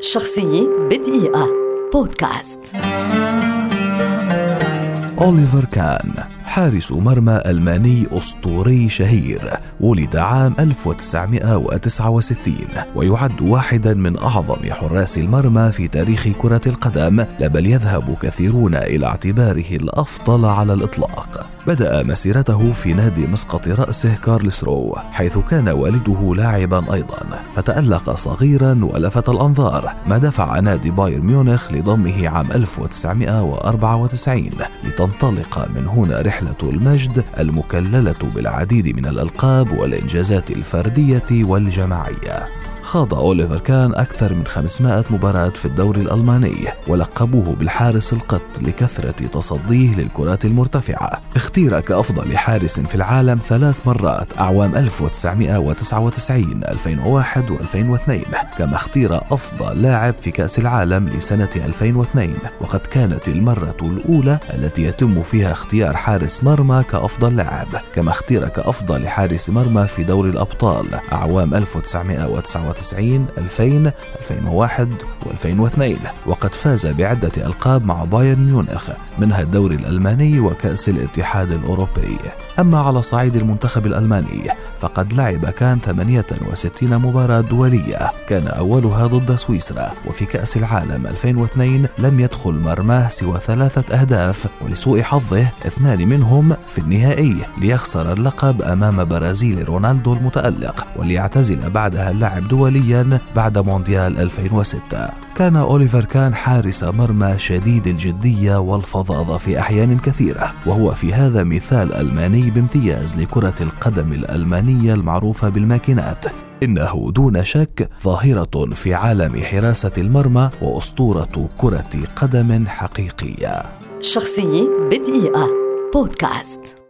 شخصية بدقيقة. بودكاست. أوليفر كان حارس مرمى ألماني أسطوري شهير ولد عام 1969 ويعد واحدا من أعظم حراس المرمى في تاريخ كرة القدم لا بل يذهب كثيرون إلى اعتباره الأفضل على الإطلاق. بدأ مسيرته في نادي مسقط رأسه كارلس رو حيث كان والده لاعبا أيضا. فتألق صغيرا ولفت الأنظار ما دفع نادي بايرن ميونخ لضمه عام 1994 لتنطلق من هنا رحلة المجد المكللة بالعديد من الألقاب والإنجازات الفردية والجماعية. خاض أوليفر كان أكثر من 500 مباراة في الدوري الألماني ولقبوه بالحارس القط لكثرة تصديه للكرات المرتفعة. اختير كأفضل حارس في العالم ثلاث مرات أعوام 1999 2001 و2002 كما اختير أفضل لاعب في كأس العالم لسنة 2002 وقد كانت المرة الأولى التي يتم فيها اختيار حارس مرمى كأفضل لاعب. كما اختير كأفضل حارس مرمى في دوري الأبطال أعوام 1999 1999 2000 2001 و2002 وقد فاز بعدة ألقاب مع بايرن ميونخ منها الدوري الألماني وكأس الاتحاد الأوروبي. أما على صعيد المنتخب الألماني فقد لعب كان 68 مباراة دولية. كان أولها ضد سويسرا وفي كأس العالم 2002 لم يدخل مرماه سوى ثلاثة أهداف ولسوء حظه اثنان منهم في النهائي ليخسر اللقب أمام برازيل رونالدو المتألق وليعتزل بعدها اللاعب دوليا بعد مونديال 2006 كان أوليفر كان حارس مرمى شديد الجدية والفظاظة في أحيان كثيرة وهو في هذا مثال ألماني بامتياز لكرة القدم الألمانية المعروفة بالماكينات. إنه دون شك ظاهرة في عالم حراسة المرمى وأسطورة كرة قدم حقيقية. شخصية بدقيقة. بودكاست.